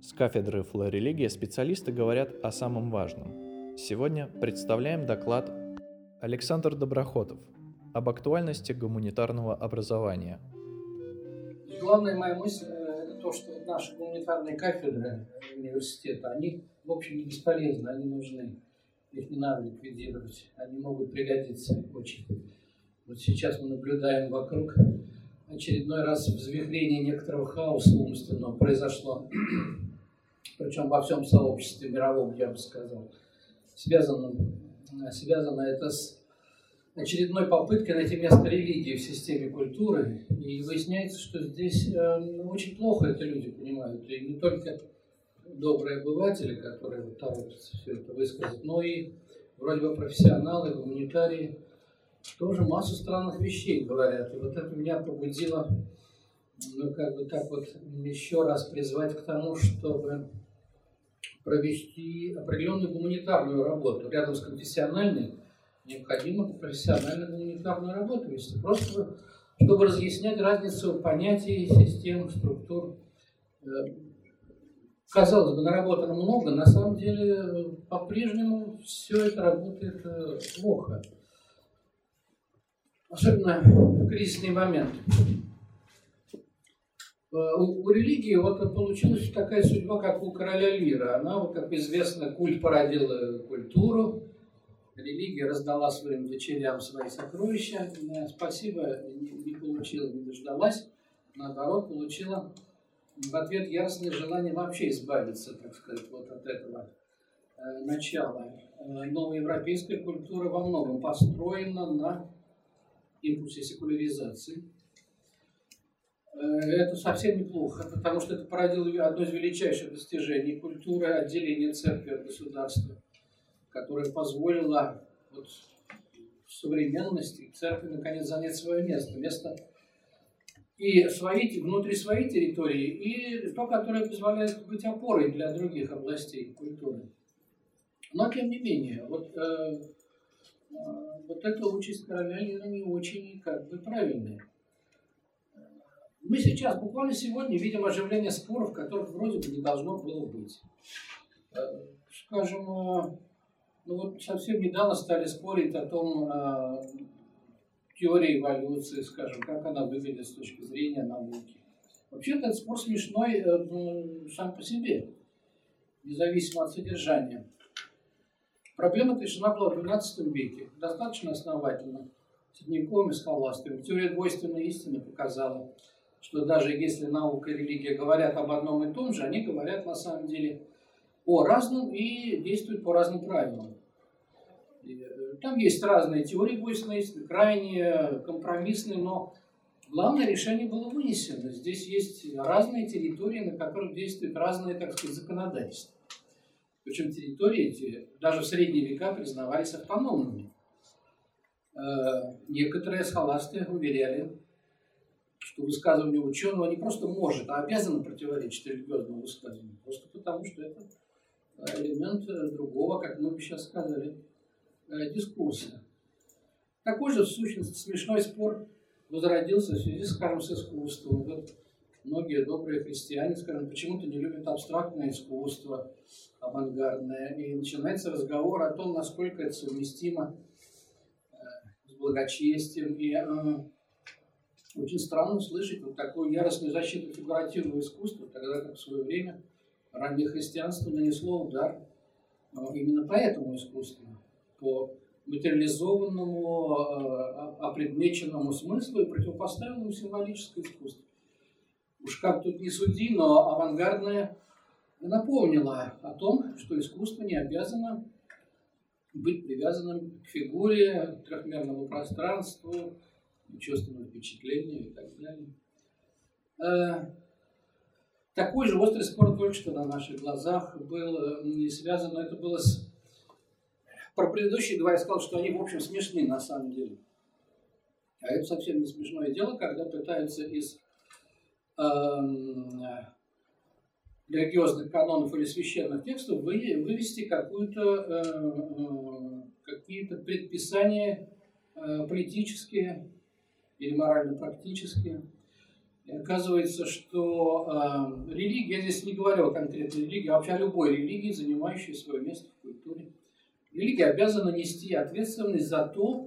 С кафедры флорелигия специалисты говорят о самом важном. Сегодня представляем доклад Александр Доброхотов об актуальности гуманитарного образования. Главная моя мысль э, – это то, что наши гуманитарные кафедры университета, они, в общем, не бесполезны, они нужны. Их не надо ликвидировать, они могут пригодиться очень. Вот сейчас мы наблюдаем вокруг очередной раз взвихрение некоторого хаоса умственного произошло, причем во всем сообществе мировом, я бы сказал. Связано, связано это с очередной попыткой найти место религии в системе культуры. И выясняется, что здесь э, очень плохо это люди понимают. И не только добрые обыватели, которые вот торопятся все это высказать, но и вроде бы профессионалы, гуманитарии, тоже массу странных вещей говорят. И вот это меня побудило, ну, как бы так вот еще раз призвать к тому, чтобы провести определенную гуманитарную работу рядом с конфессиональной, необходимо профессиональную гуманитарную работу вести. Просто чтобы разъяснять разницу понятий, систем, структур. Э, казалось бы, наработано много, на самом деле по-прежнему все это работает э, плохо. Особенно в кризисный момент. Э, у, у религии вот получилась такая судьба, как у короля Лира. Она, как известно, культ породила культуру, религия раздала своим дочерям свои сокровища. Спасибо не, не получила, не дождалась. Наоборот, получила в ответ ясное желание вообще избавиться, так сказать, вот от этого э, начала. Э, новая европейская культура во многом построена на импульсе секуляризации – Э, это совсем неплохо, потому что это породило одно из величайших достижений культуры отделения церкви от государства, которое позволило вот в современности церкви наконец занять свое место, место и своей, внутри своей территории, и то, которое позволяет быть опорой для других областей культуры. Но тем не менее, вот, э, э, вот эта участь короля не очень как бы правильная. Мы сейчас, буквально сегодня, видим оживление споров, которых вроде бы не должно было быть. Э, скажем, э, ну вот совсем недавно стали спорить о том, э, теории эволюции, скажем, как она выглядит с точки зрения науки. Вообще-то этот спор смешной ну, сам по себе, независимо от содержания. Проблема решена была в XII веке, достаточно основательно, Средневековыми схоластами. Теория двойственной истины показала, что даже если наука и религия говорят об одном и том же, они говорят на самом деле о разном и действуют по разным правилам. Э, там есть разные теории двойственной истины, крайне компромиссные, но главное решение было вынесено. Здесь есть разные территории, на которых действуют разные, так сказать, законодательства. Причем территории эти даже в средние века признавались автономными. Э, некоторые схоласты уверяли, что высказывание ученого не просто может, а обязано противоречить религиозному высказыванию, просто потому что это э, элемент э, другого, как мы бы сейчас сказали, э, дискурса. Такой же, в сущности, смешной спор возродился в связи, скажем, с искусством. Вот многие добрые христиане, скажем, почему-то не любят абстрактное искусство, авангардное. И начинается разговор о том, насколько это совместимо с благочестием и очень странно слышать вот такую яростную защиту фигуративного искусства, тогда как в свое время раннее христианство нанесло удар именно по этому искусству, по материализованному, а, опредмеченному смыслу и противопоставленному символическое искусство. Уж как тут не суди, но авангардное напомнило о том, что искусство не обязано быть привязанным к фигуре, к трехмерному пространству, чувственного впечатления и так далее. Э, такой же острый спор только что на наших глазах был не связан, но это было с... Про предыдущие два я сказал, что они, в общем, смешны на самом деле. А это совсем не смешное дело, когда пытаются из э, религиозных канонов или священных текстов вы, вывести какую-то, э, э, какие-то предписания политические или морально-практически. И оказывается, что э, религия, я здесь не говорю о конкретной религии, а вообще о любой религии, занимающей свое место в культуре. Религия обязана нести ответственность за то,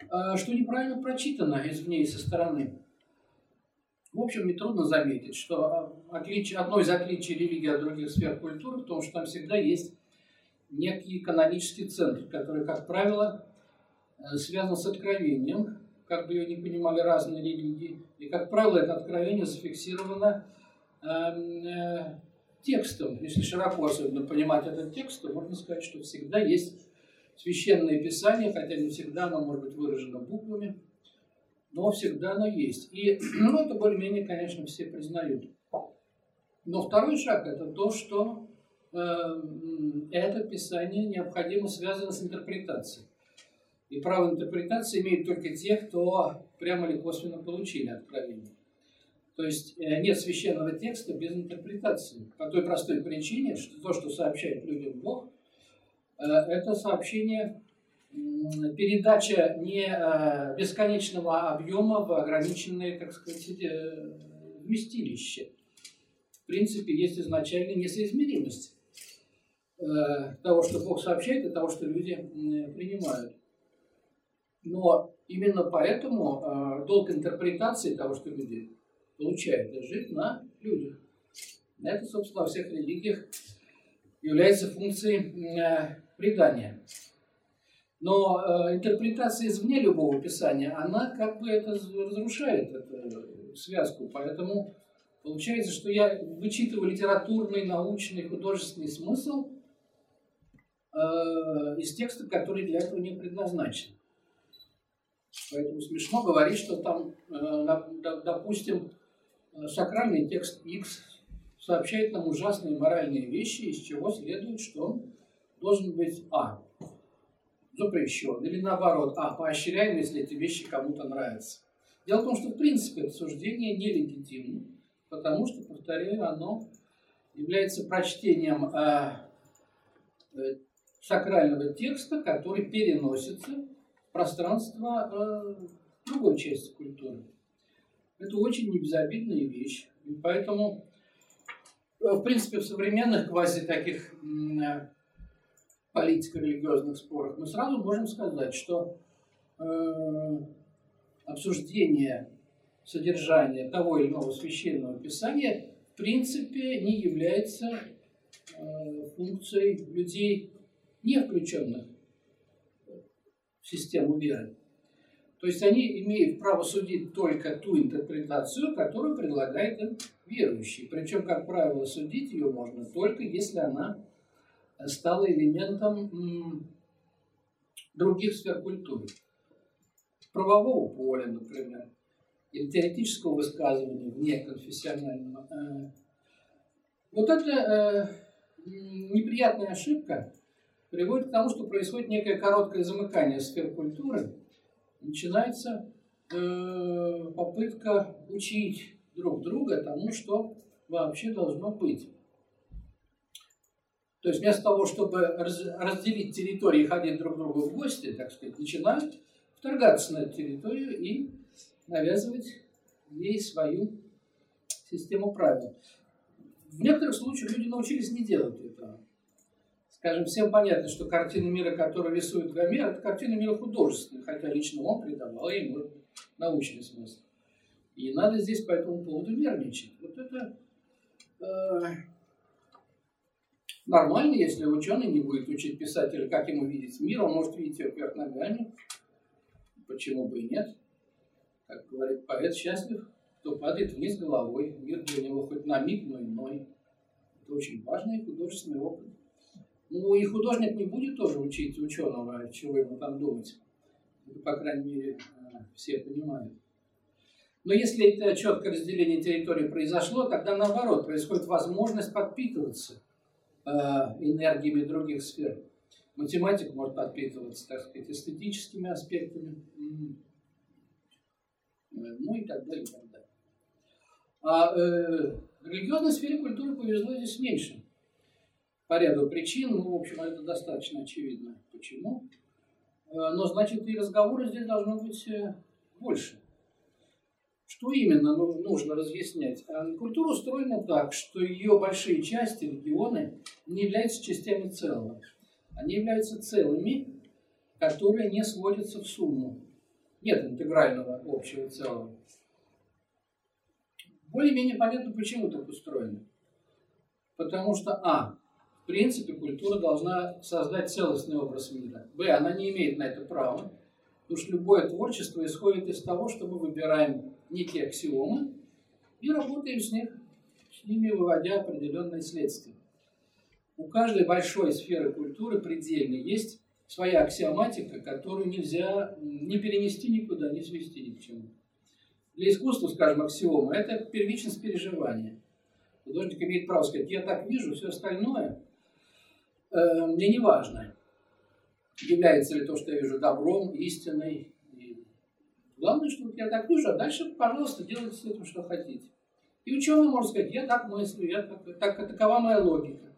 э, что неправильно прочитано извне и со стороны. В общем, нетрудно заметить, что э, отличие, одно из отличий религии от других сфер культуры в том, что там всегда есть некий канонический центр, который, как правило, э, связан с откровением, как бы ее не понимали разные религии. И, как правило, это откровение зафиксировано эм, э, текстом. Если широко особенно понимать этот текст, то можно сказать, что всегда есть священное писание, хотя не всегда оно может быть выражено буквами, но всегда оно есть. И ну, это более-менее, конечно, все признают. Но второй шаг – это то, что э, это писание необходимо связано с интерпретацией. И право интерпретации имеют только те, кто прямо или косвенно получили откровение. То есть э, нет священного текста без интерпретации. По той простой причине, что то, что сообщает людям Бог, э, это сообщение, передача не э, бесконечного объема в ограниченное, так сказать, вместилище. В принципе, есть изначально несоизмеримость того, что Бог сообщает, и того, что люди принимают. Но именно поэтому э, долг интерпретации того, что люди получают, лежит на людях. Это, собственно, во всех религиях является функцией э, предания. Но э, интерпретация извне любого писания, она как бы это разрушает эту связку. Поэтому получается, что я вычитываю литературный, научный, художественный смысл э, из текста, который для этого не предназначен. Поэтому смешно говорить, что там, э, допустим, э, сакральный текст X сообщает нам ужасные моральные вещи, из чего следует, что он должен быть А. Запрещен. Или наоборот, А. Поощряем, если эти вещи кому-то нравятся. Дело в том, что в принципе это суждение нелегитимно, потому что, повторяю, оно является прочтением э, э, сакрального текста, который переносится пространство э, другой части культуры. Это очень небезобидная вещь. И поэтому, э, в принципе, в современных квази таких э, политико-религиозных спорах мы сразу можем сказать, что э, обсуждение содержания того или иного священного писания в принципе не является э, функцией людей, не включенных систему веры. То есть они имеют право судить только ту интерпретацию, которую предлагает им верующий. Причем, как правило, судить ее можно только если она стала элементом других сфер культуры. Правового поля, например, или теоретического высказывания вне конфессионального. Э, вот это э, неприятная ошибка, приводит к тому, что происходит некое короткое замыкание сфер культуры, начинается э, попытка учить друг друга тому, что вообще должно быть. То есть вместо того, чтобы разделить территории и ходить друг к другу в гости, так сказать, начинают вторгаться на эту территорию и навязывать ей свою систему правил. В некоторых случаях люди научились не делать этого. Скажем, всем понятно, что картина мира, которую рисует Гомер, это картина мира художественная, хотя лично он придавал ему научный смысл. И надо здесь по этому поводу нервничать. Вот это э, нормально, если ученый не будет учить писателя, как ему видеть мир, он может видеть его вверх ногами. Почему бы и нет? Как говорит поэт, счастлив, кто падает вниз головой. Мир для него хоть на миг, но иной. Это очень важный художественный опыт. Ну и художник не будет тоже учить ученого, чего ему там думать. Это, по крайней мере, э, все понимают. Но если это четкое разделение территории произошло, тогда наоборот, происходит возможность подпитываться э, энергиями других сфер. Математика может подпитываться, так сказать, эстетическими аспектами, ну и так далее. И так далее. А э, в религиозной сфере культуры повезло здесь меньше по ряду причин, ну, в общем, это достаточно очевидно, почему. Э, но, значит, и разговоры здесь должно быть э, больше. Что именно ну, нужно разъяснять? А, культура устроена так, что ее большие части, регионы, не являются частями целого. Они являются целыми, которые не сводятся в сумму. Нет интегрального общего целого. Более-менее понятно, почему так устроено. Потому что, а, в принципе, культура должна создать целостный образ мира. Б, она не имеет на это права, потому что любое творчество исходит из того, что мы выбираем некие аксиомы и работаем с, них, с ними, выводя определенные следствия. У каждой большой сферы культуры предельной есть своя аксиоматика, которую нельзя не перенести никуда, не свести ни к чему. Для искусства, скажем, аксиома – это первичность переживания. Художник имеет право сказать, я так вижу, все остальное мне не важно. Является ли то, что я вижу, добром, истиной. И главное, что я так вижу, а дальше, пожалуйста, делайте с этим, что хотите. И ученый может сказать, я так мыслю, я так, так, такова моя логика.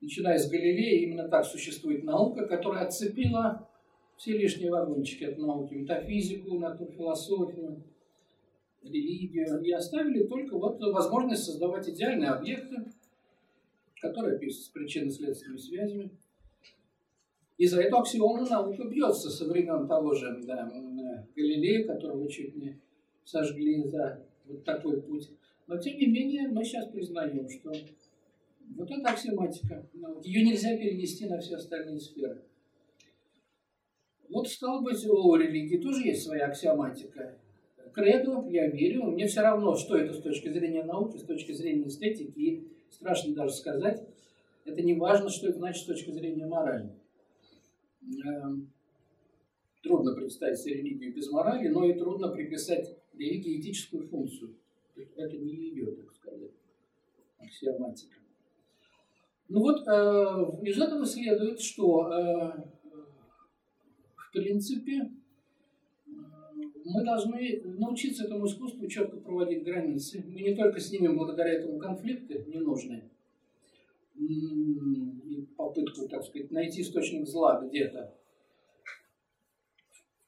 Начиная с Галилея, именно так существует наука, которая отцепила все лишние вагончики от науки, метафизику, натурфилософию, религию, и оставили только вот возможность создавать идеальные объекты, которые описываются с причинно-следственными связями. И за эту аксиому наука бьется со времен того же да, Галилея, которого чуть не сожгли за вот такой путь. Но тем не менее мы сейчас признаем, что вот эта аксиоматика, ее нельзя перенести на все остальные сферы. Вот, стало быть, у религии тоже есть своя аксиоматика кредо, я верю, мне все равно, что это с точки зрения науки, с точки зрения эстетики, и страшно даже сказать, это не важно, что это значит с точки зрения морали. Эм, трудно представить себе религию без морали, но и трудно приписать религии этическую функцию. Это не ее, так сказать, аксиоматика. Ну вот, э, из этого следует, что, э, в принципе, мы должны научиться этому искусству четко проводить границы. Мы не только снимем благодаря этому конфликты ненужные, и попытку, так сказать, найти источник зла где-то,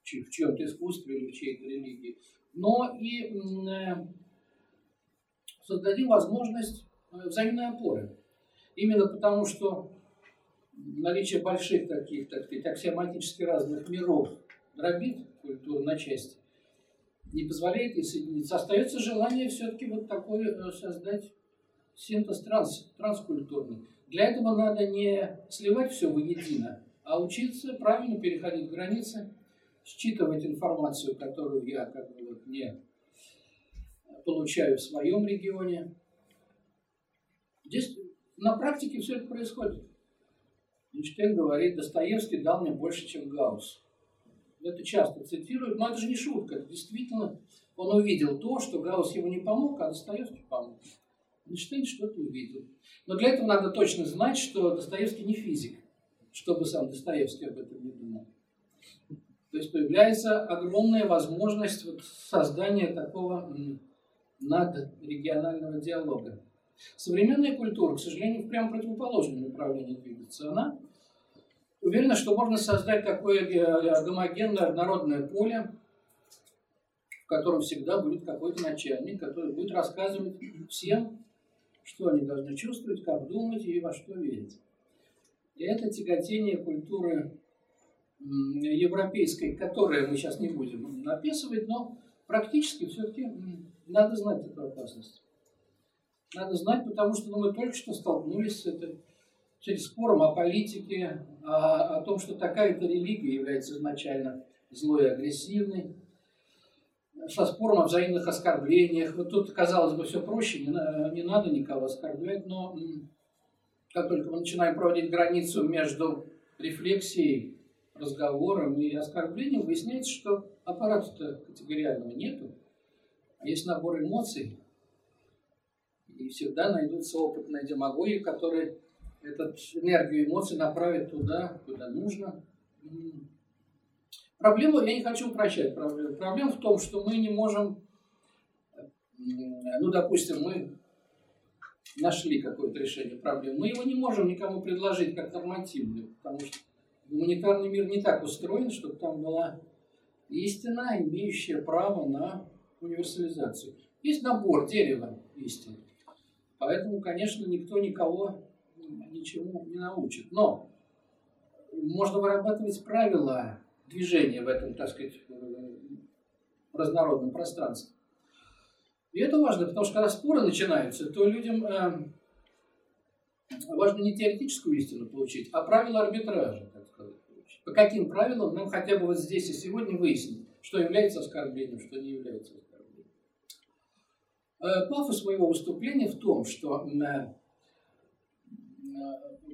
в чьем-то искусстве или в чьей-то религии, но и э, создадим возможность э, взаимной опоры. Именно потому, что наличие больших таких, так сказать, аксиоматически разных миров дробит культуру на части не позволяет ей соединиться. Остается желание все-таки вот такой э, создать синтез транс, транскультурный. Для этого надо не сливать все воедино, а учиться правильно переходить границы, считывать информацию, которую я как бы вот не получаю в своем регионе. Здесь на практике все это происходит. Эйнштейн говорит, Достоевский дал мне больше, чем Гаусс это часто цитируют, но это же не шутка, это действительно он увидел то, что Гаусс ему не помог, а Достоевский помог. Эйнштейн что-то увидел. Но для этого надо точно знать, что Достоевский не физик, чтобы сам Достоевский об этом не думал. То есть появляется огромная возможность вот создания такого надрегионального диалога. Современная культура, к сожалению, в прям противоположном направлении двигается. Она Уверена, что можно создать такое э, гомогенное народное поле, в котором всегда будет какой-то начальник, который будет рассказывать всем, что они должны чувствовать, как думать и во что верить. И это тяготение культуры европейской, которое мы сейчас не будем написывать, но практически все-таки надо знать эту опасность. Надо знать, потому что ну, мы только что столкнулись с этой через спором о политике, о, о том, что такая-то религия является изначально злой и агрессивной, со спором о взаимных оскорблениях. Вот тут, казалось бы, все проще, не, не надо никого оскорблять, но как только мы начинаем проводить границу между рефлексией, разговором и оскорблением, выясняется, что аппарата-то категориального нету, а есть набор эмоций, и всегда найдутся опытные демагоги, которые этот энергию эмоций направить туда, куда нужно. Проблему, я не хочу упрощать проблему. Проблема в том, что мы не можем, ну, допустим, мы нашли какое-то решение проблемы, мы его не можем никому предложить как нормативное, потому что гуманитарный мир не так устроен, чтобы там была истина, имеющая право на универсализацию. Есть набор дерева истин. Поэтому, конечно, никто никого ничему не научит. Но можно вырабатывать правила движения в этом, так сказать, разнородном пространстве. И это важно, потому что когда споры начинаются, то людям э, важно не теоретическую истину получить, а правила арбитража, так сказать. По каким правилам нам хотя бы вот здесь и сегодня выяснить, что является оскорблением, что не является оскорблением. Э, пафос моего выступления в том, что э,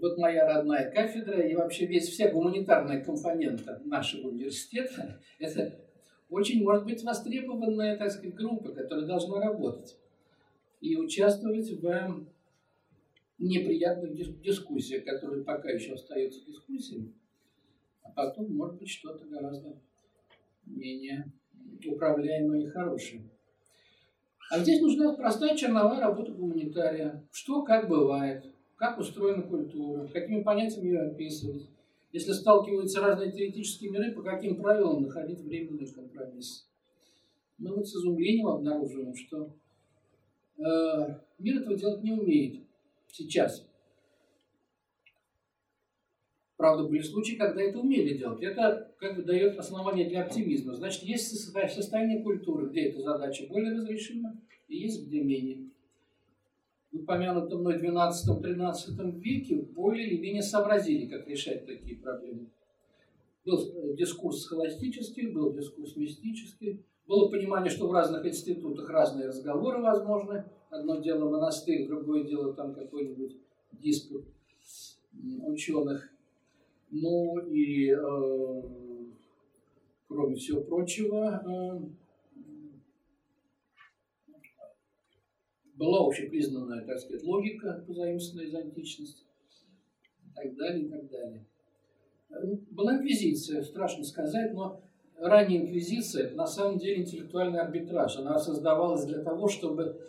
вот моя родная кафедра и вообще весь вся гуманитарная компонента нашего университета – это очень, может быть, востребованная, так сказать, группа, которая должна работать и участвовать в неприятных дискуссиях, которые пока еще остаются дискуссиями, а потом, может быть, что-то гораздо менее управляемое и хорошее. А здесь нужна простая черновая работа гуманитария. Что, как бывает, как устроена культура, какими понятиями ее описывать. Если сталкиваются разные теоретические миры, по каким правилам находить временный компромисс. Мы вот с изумлением обнаруживаем, что э, мир этого делать не умеет сейчас. Правда, были случаи, когда это умели делать. Это как бы дает основание для оптимизма. Значит, есть состояние культуры, где эта задача более разрешима, и есть где менее. Упомянутом мной 12-13 веке более или менее сообразили, как решать такие проблемы. Был э, дискурс схоластический, был дискурс мистический, было понимание, что в разных институтах разные разговоры возможны. Одно дело монастырь, другое дело там какой-нибудь диспут ученых. Ну и, э, кроме всего прочего, э, была общепризнанная, так сказать, логика, позаимствованная из античности, и так далее, и так далее. Была инквизиция, страшно сказать, но ранняя инквизиция – это на самом деле интеллектуальный арбитраж. Она создавалась для того, чтобы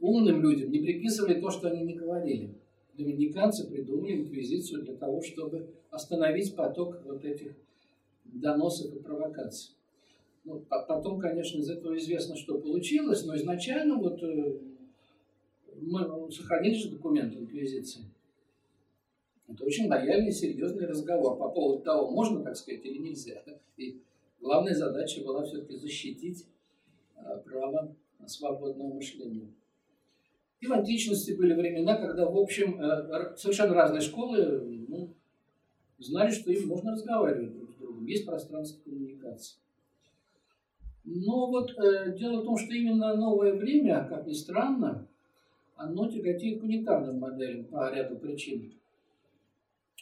умным людям не приписывали то, что они не говорили доминиканцы придумали инквизицию для того, чтобы остановить поток вот этих доносов и провокаций. Ну, потом, конечно, из этого известно, что получилось, но изначально вот э, мы сохранили же документы инквизиции. Это очень лояльный, серьезный разговор по поводу того, можно, так сказать, или нельзя. И главная задача была все-таки защитить э, право свободного мышления. И в античности были времена, когда, в общем, э, совершенно разные школы ну, знали, что им можно разговаривать друг с другом. Есть пространство коммуникации. Но вот э, дело в том, что именно новое время, как ни странно, оно тяготеет к унитарным моделям по ряду причин.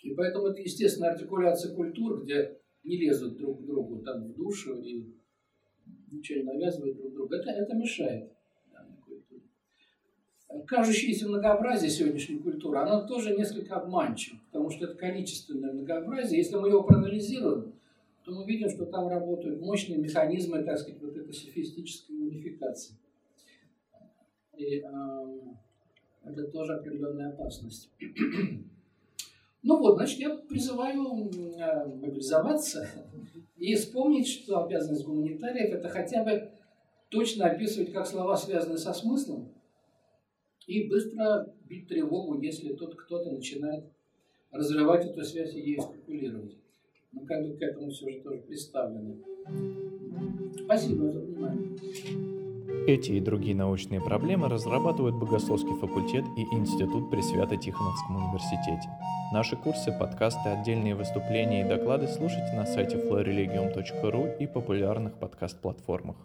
И поэтому это, естественно, артикуляция культур, где не лезут друг к другу там в душу и ничего не навязывают друг другу. Это, это мешает кажущееся многообразие сегодняшней культуры, оно тоже несколько обманчиво, потому что это количественное многообразие. Если мы его проанализируем, то мы видим, что там работают мощные механизмы, так сказать, вот этой софистической унификации. И э, это тоже определенная опасность. Ну вот, значит, я призываю э, мобилизоваться и вспомнить, что обязанность гуманитариев – это хотя бы точно описывать, как слова связаны со смыслом, и быстро бить тревогу, если тот кто-то начинает разрывать эту связь и ей спекулировать. Мы как бы к этому все же тоже представлены. Спасибо за внимание. Эти и другие научные проблемы разрабатывают Богословский факультет и Институт при Свято-Тихоновском университете. Наши курсы, подкасты, отдельные выступления и доклады слушайте на сайте floreligium.ru и популярных подкаст-платформах.